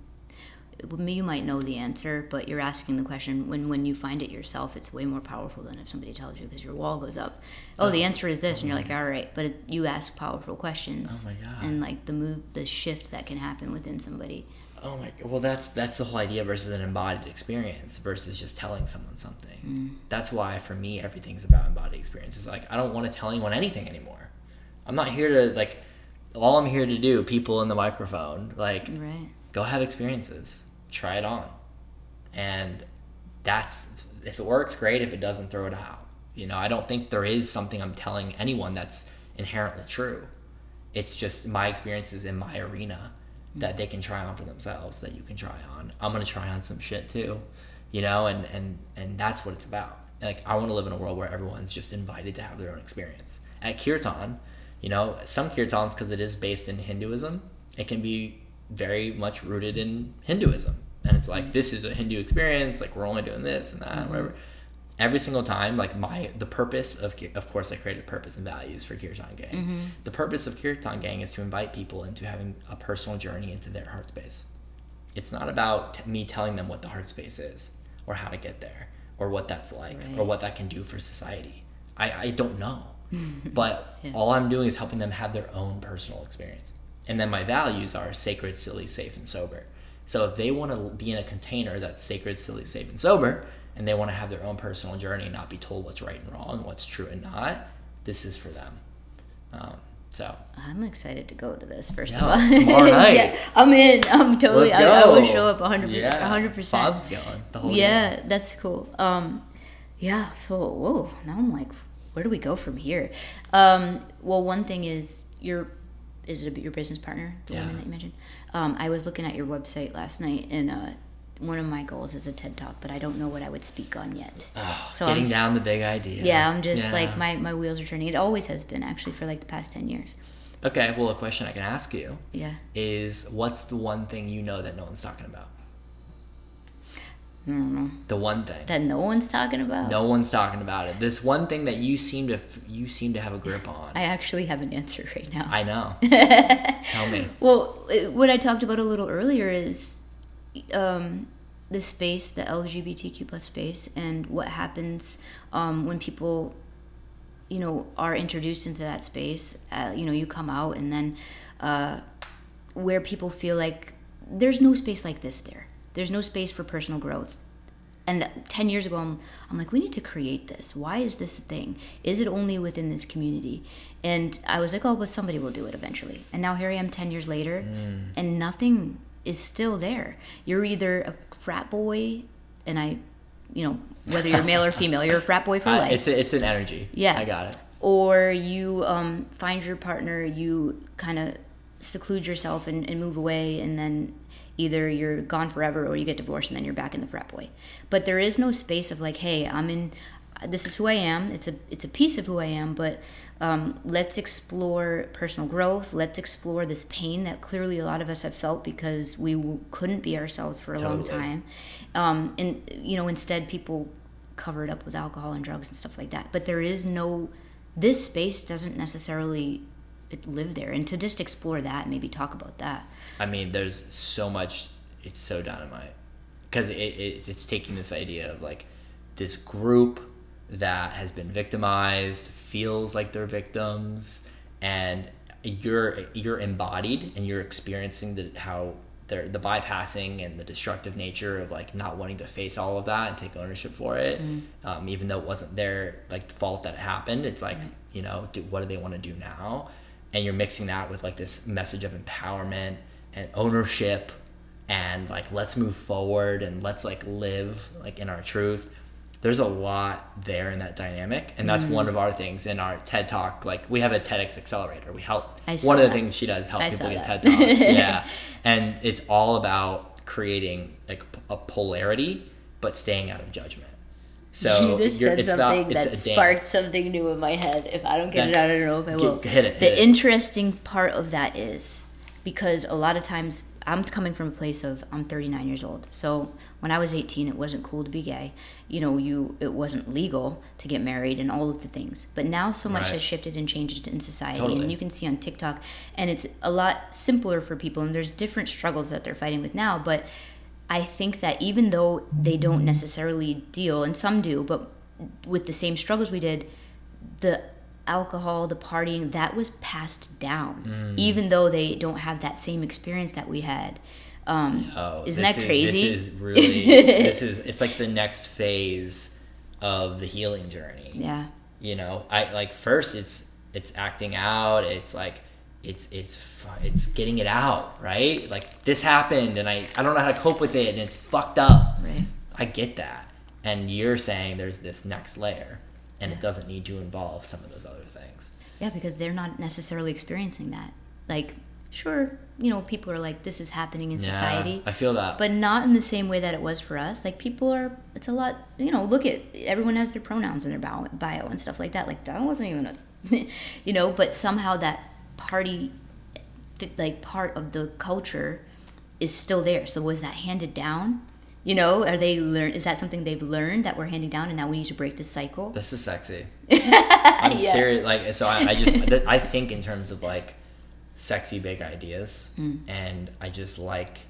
you might know the answer but you're asking the question when when you find it yourself it's way more powerful than if somebody tells you because your wall goes up oh, the oh, answer is this and you're like oh all right but it, you ask powerful questions Oh my God. and like the move the shift that can happen within somebody Oh my god. Well, that's that's the whole idea versus an embodied experience versus just telling someone something. Mm. That's why for me everything's about embodied experiences. Like I don't want to tell anyone anything anymore. I'm not here to like all I'm here to do, people in the microphone, like right go have experiences. Try it on. And that's if it works, great. If it doesn't, throw it out. You know, I don't think there is something I'm telling anyone that's inherently true. It's just my experiences in my arena that they can try on for themselves, that you can try on. I'm gonna try on some shit too, you know, and and and that's what it's about. Like I want to live in a world where everyone's just invited to have their own experience. At Kirtan, you know, some Kirtans because it is based in Hinduism, it can be very much rooted in Hinduism, and it's like mm. this is a Hindu experience. Like we're only doing this and that, and mm-hmm. whatever every single time like my the purpose of of course i created purpose and values for kirtan gang. Mm-hmm. The purpose of kirtan gang is to invite people into having a personal journey into their heart space. It's not about t- me telling them what the heart space is or how to get there or what that's like or what that can do for society. I, I don't know. But all i'm doing is helping them have their own personal experience. And then my values are sacred silly safe and sober. So if they want to be in a container that's sacred silly safe and sober and they want to have their own personal journey and not be told what's right and wrong what's true and not this is for them. Um, so. I'm excited to go to this first Yeah, of all. tomorrow night. yeah i'm in i'm totally I, I will show up 100 yeah 100% bob's going the whole yeah that's cool. Um yeah so whoa now i'm like where do we go from here? Um well one thing is your is it your business partner the Yeah. woman that you mentioned? Um i was looking at your website last night and uh one of my goals is a ted talk but i don't know what i would speak on yet. Oh, So getting I'm down the big idea yeah i'm just Yeah. like my my wheels are turning. It always has been actually for like the past 10 years. Okay well a question i can ask you yeah. is what's the one thing you know that no one's talking about? I don't know. The one thing. That no one's talking about? No one's talking about it. This one thing that you seem to you seem to have a grip on. I actually have an answer right now. I know. Tell me. Well, what I talked about a little earlier is um, the space, the LGBTQ plus space, and what happens um, when people, you know, are introduced into that space. Uh, you know, you come out, and then uh, where people feel like there's no space like this there. There's no space for personal growth. And 10 years ago, I'm, I'm like, we need to create this. Why is this a thing? Is it only within this community? And I was like, oh, but somebody will do it eventually. And now here I am 10 years later, and nothing is still there. You're either a frat boy, and I, you know, whether you're male or female, you're a frat boy for I- life it's a, it's an energy Yeah. i got it or you um, find your partner, you kind of seclude yourself and, and move away, and then either you're gone forever or you get divorced and then you're back in the frat boy. But there is no space of like, hey, I'm in. This is who I am. It's a it's a piece of who I am, but um, let's explore personal growth. Let's explore this pain that clearly a lot of us have felt because we w- couldn't be ourselves for a long time. Um, and you know, instead people cover it up with alcohol and drugs and stuff like that. But there is no this space doesn't necessarily live there and to just explore that maybe talk about that I mean, there's so much. It's so dynamite because it, it it's taking this idea of like this group that has been victimized feels like they're victims, and you're you're embodied and you're experiencing the how they're the bypassing and the destructive nature of like not wanting to face all of that and take ownership for it, um, even though it wasn't their like fault that it happened. It's like you know, do, what do they want to do now? and you're mixing that with like this message of empowerment and ownership and like let's move forward and let's like live like in our truth there's a lot there in that dynamic and that's one of mm. our things in our ted talk like we have a tedx accelerator we help one of the that. things she does help I people get that. ted talks yeah and it's all about creating like a polarity but staying out of judgment so you just said it's about- something it's that sparked something new in my head. If I don't get it That's- out, I don't know if I get- will. hit it, the hit it. interesting part of that is because a lot of times I'm coming from a place of I'm 39 years old. So when I was 18, it wasn't cool to be gay. You know, you it wasn't legal to get married and all of the things. But now so much Right. has shifted and changed in society, Totally. and you can see on TikTok, and it's a lot simpler for people. And there's different struggles that they're fighting with now, but. I think that even though they don't necessarily deal, and some do, but with the same struggles we did, the alcohol, the partying, that was passed down, Mm. even though they don't have that same experience that we had. Um, Oh, Isn't that is- crazy? This is really this is it's like the next phase of the healing journey. yeah, You know, I like first it's it's acting out. It's like it's it's it's getting it out, right? Like this happened, and I I don't know how to cope with it, and it's fucked up. right. I get that, and you're saying there's this next layer, and it doesn't need to involve some of those other things. Yeah, because they're not necessarily experiencing that. Like, sure, you know, people are like, this is happening in society. I feel that. but not in the same way that it was for us. Like people are, it's a lot. You know, look at everyone has their pronouns in their bio, bio and stuff like that. Like that wasn't even a, you know. But somehow that party, like part of the culture, is still there. So was that handed down? You know, are they learn? Is that something they've learned that we're handing down, and now we need to break this cycle? This is sexy. I'm Yeah. serious. Like, so I, I just i think in terms of like sexy big ideas, Mm. and I just like,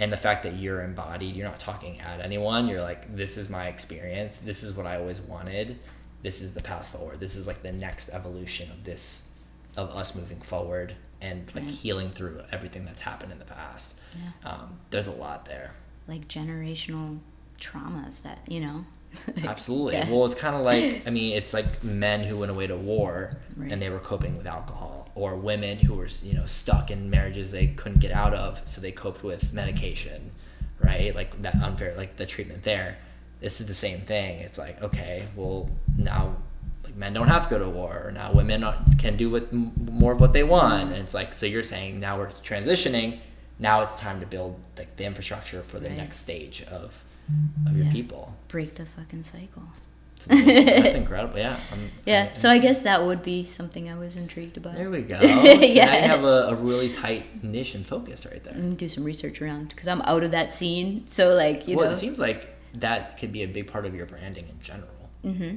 and the fact that you're embodied, you're not talking at anyone. You're like, this is my experience. This is what I always wanted. This is the path forward. This is like the next evolution of this, of us moving forward and like Right. healing through everything that's happened in the past. Yeah. Um, there's a lot there. Like generational traumas that you know. Absolutely. Yes. Well, it's kind of like I mean, it's like men who went away to war Right. and they were coping with alcohol, or women who were you know stuck in marriages they couldn't get out of, so they coped with medication, right? Like that unfair, like the treatment there. This is the same thing. It's like okay, well now. Like men don't have to go to war, or now women can do what more of what they want, and it's like so. You're saying now we're transitioning. Now it's time to build like the infrastructure for the Right. next stage of of your Yeah. people. break the fucking cycle. That's incredible. Yeah. I'm, Yeah, I'm- so I guess that would be something I was intrigued about. there we go. So now you have a, a really tight niche and focus right there. Do some research around because I'm out of that scene. So like you well, know, it seems like that could be a big part of your branding in general. Mm-hmm.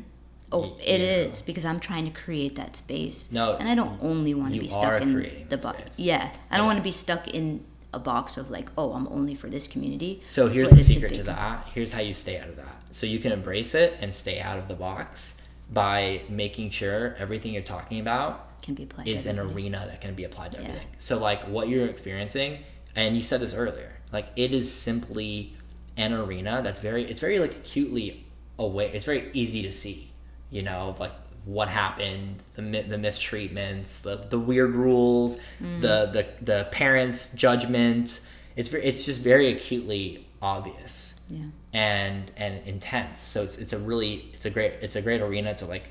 Oh, it yeah. is because I'm trying to create that space. No, and I don't only want to be stuck in the box. Yeah, I don't Yeah. want to be stuck in a box of like, oh, I'm only for this community. So here's the secret to that. Here's how you stay out of that. So you can embrace it and stay out of the box by making sure everything you're talking about Can be applied. is an arena that can be applied to Yeah. everything. So like what you're experiencing, and you said this earlier, like it is simply an arena that's very it's very like acutely aware. It's very easy to see, you know, of like what happened, the the mistreatments, the the weird rules, Mm. the the the parents' judgment. It's very it's just very acutely obvious Yeah. and and intense. So it's it's a really it's a great it's a great arena to like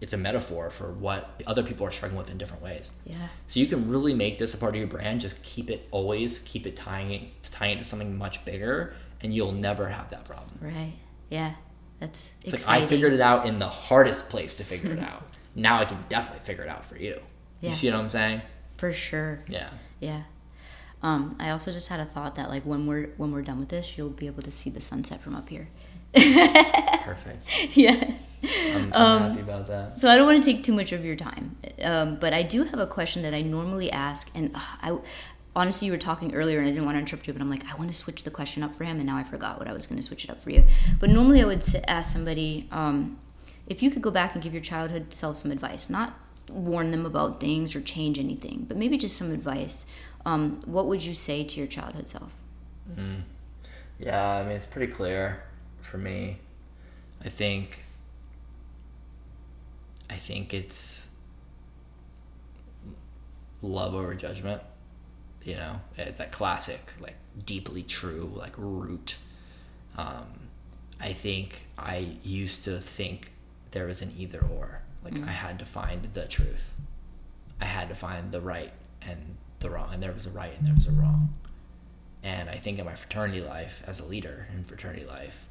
it's a metaphor for what other people are struggling with in different ways. Yeah. So you can really make this a part of your brand. Just keep it always keep it tying it tying it to something much bigger, and you'll never have that problem. Right. Yeah. That's It's exciting. Like I figured it out in the hardest place to figure it out. Now I can definitely figure it out for you. Yeah. You see what I'm saying? for sure. Yeah. Yeah. Um, I also just had a thought that like when we're when we're done with this, you'll be able to see the sunset from up here. Perfect. yeah. I'm, I'm Um, happy about that. So I don't want to take too much of your time, um, but I do have a question that I normally ask, and uh, I honestly you were talking earlier, and I didn't want to interrupt you, but I'm like I want to switch the question up for him, and now I forgot what I was going to switch it up for you. But normally I would ask somebody um, if you could go back and give your childhood self some advice, not warn them about things or change anything, but maybe just some advice. Um, what would you say to your childhood self? Yeah, I mean it's pretty clear for me. I think I think it's love over judgment. You know, eh, that classic, like deeply true, like root. Um, I I think I used to think there was an either or. Like I had to find the truth. I had to find the right and the wrong, and there was a right and there was a wrong. And I think in my fraternity life, as a leader in fraternity life,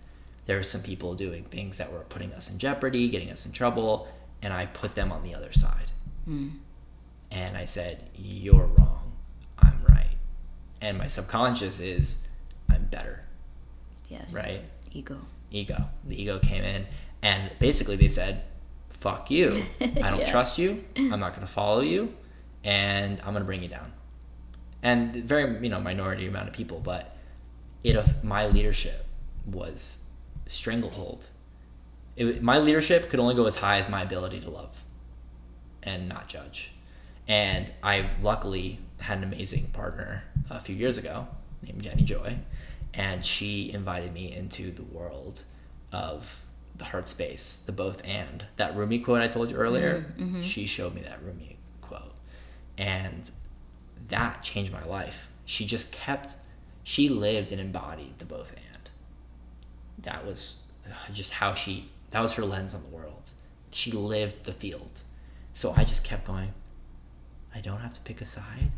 there were some people doing things that were putting us in jeopardy, getting us in trouble, and I put them on the other side. And I said, You're wrong, I'm right. And my subconscious is, I'm better, Yes. right? Ego. ego. The ego came in, and basically they said, "Fuck you! I don't Yeah. trust you. I'm not going to follow you, and I'm going to bring you down." And very, you know, minority amount of people, but it uh, my leadership was stranglehold. It, my leadership could only go as high as my ability to love and not judge. And I luckily had an amazing partner a few years ago named Jenny Joy, and she invited me into the world of the heart space, the both and. That Rumi quote I told you earlier, mm-hmm, mm-hmm. she showed me that Rumi quote. And that changed my life. She just kept, she lived and embodied the both and. That was just how she, that was her lens on the world. She lived the field. So I just kept going, I don't have to pick a side.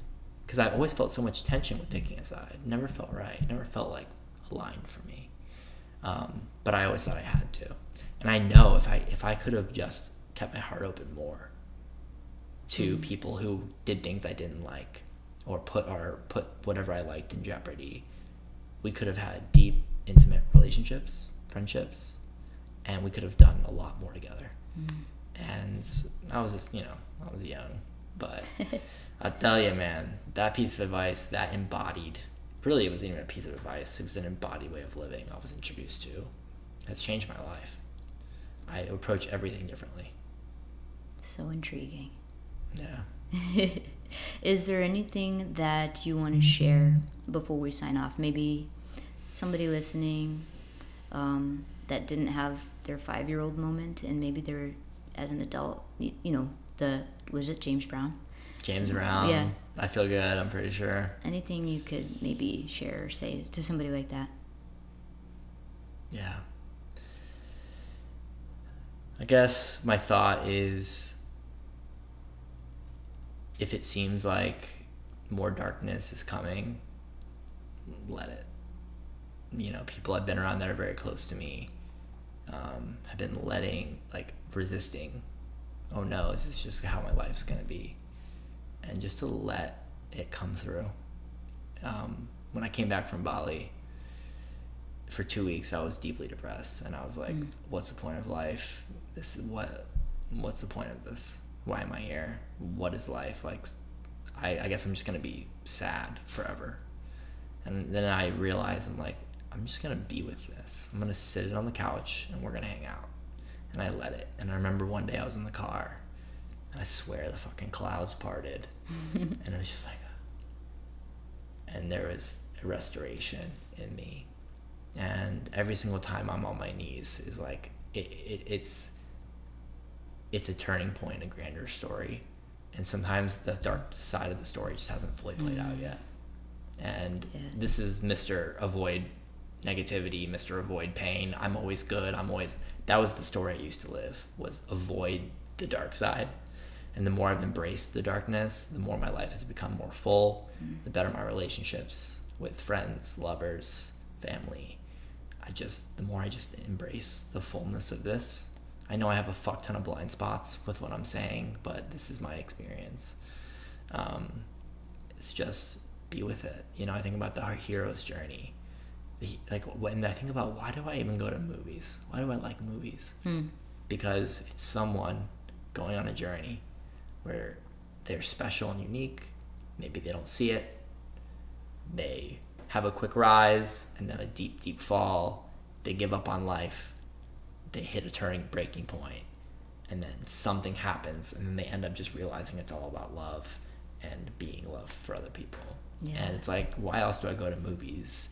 Because I always felt so much tension with picking a side. Never felt right. Never felt like aligned for me. Um, but I always thought I had to. And I know if I if I could have just kept my heart open more to people who did things I didn't like or put or put whatever I liked in jeopardy, we could have had deep, intimate relationships, friendships, and we could have done a lot more together. And I was just, you know, I was young, but I tell you, man, that piece of advice that embodied, really, it wasn't even a piece of advice. It was an embodied way of living I was introduced to. Has changed my life. I approach everything differently. So intriguing. Yeah. Is there anything that you want to share before we sign off? Maybe somebody listening um, that didn't have their five year old moment and maybe they're as an adult, you, you know, the, was it James Brown? James Brown. Yeah. I feel good. I'm pretty sure. Anything you could maybe share or say to somebody like that? Yeah. I guess my thought is if it seems like more darkness is coming, let it. You know, people I've been around that are very close to me um, have been letting, like, resisting. Oh no, this is just how my life's gonna be, and just to let it come through. Um, when I came back from Bali, for two weeks I was deeply depressed and I was like, what's the point of life? This is what what's the point of this? Why am I here? What is life? Like I, I guess I'm just gonna be sad forever. And then I realized I'm like, I'm just gonna be with this. I'm gonna sit it on the couch and we're gonna hang out. And I let it. And I remember one day I was in the car I swear the fucking clouds parted. and it was just like uh, and there was a restoration in me. And every single time i'm on my knees is like it, it, it's it's a turning point a grander story. And sometimes the dark side of the story just hasn't fully played out mm. yet. And Yes. this is mr avoid negativity mr avoid pain. I'm always good. I'm always that was the story i used to live was avoid the dark side and the more i've embraced the darkness the more my life has become more full the better my relationships with friends lovers family. I just the more i just embrace the fullness of this. I know i have a fuck ton of blind spots with what i'm saying but this is my experience. Um, it's just be with it. You know i think about the hero's journey. The, like when i think about why do i even go to movies? Why do i like movies? Because it's someone going on a journey where they're special and unique. Maybe they don't see it. They have a quick rise and then a deep deep fall. They give up on life. They hit a turning breaking point. And then something happens and then they end up just realizing it's all about love and being love for other people. Yeah. and it's like why else do i go to movies?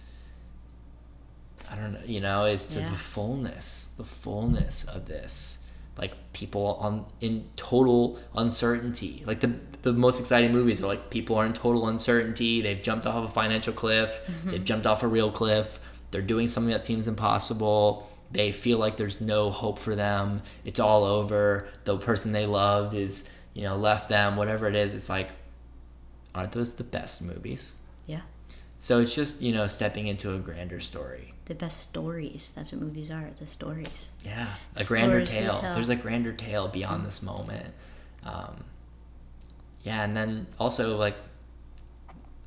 I don't know you know it's to Yeah. the fullness the fullness of this like people on in total uncertainty like the the most exciting movies are like people are in total uncertainty they've jumped off a financial cliff mm-hmm. they've jumped off a real cliff they're doing something that seems impossible they feel like there's no hope for them. It's all over. The person they loved is, you know, left them, whatever it is. It's like, aren't those the best movies? Yeah. So it's just, you know, stepping into a grander story. The best stories. That's what movies are. The stories. Yeah. A grander tale. There's a grander tale beyond this moment. Um, yeah. And then also, like,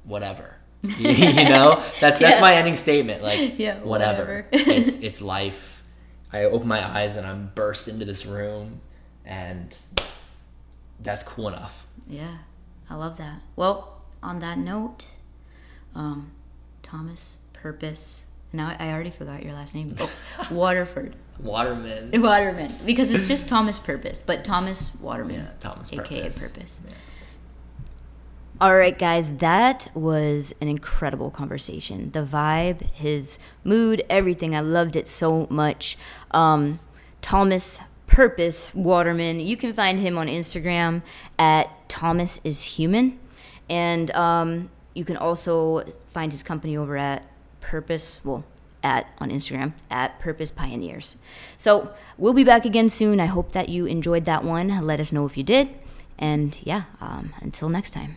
whatever. you know, that's that's Yeah. my ending statement. Like, Yeah, whatever. whatever. it's it's life. I open my eyes and I'm burst into this room, and that's cool enough. Yeah. I love that. Well, on that note, um, Thomas Purpose. Now I already forgot your last name. Oh, Waterford. Waterman. Waterman. Because it's just Thomas Purpose, but Thomas Waterman. Yeah, Thomas AKA Purpose. Purpose. Yeah. All right, guys, that was an incredible conversation. The vibe, his mood, everything. I loved it so much. Um, Thomas Purpose Waterman. You can find him on Instagram at Thomas is Human, and um, you can also find his company over at Purpose. Well. At on Instagram at Purpose Pioneers. So we'll be back again soon. I hope that you enjoyed that one. Let us know if you did. And yeah, um, until next time.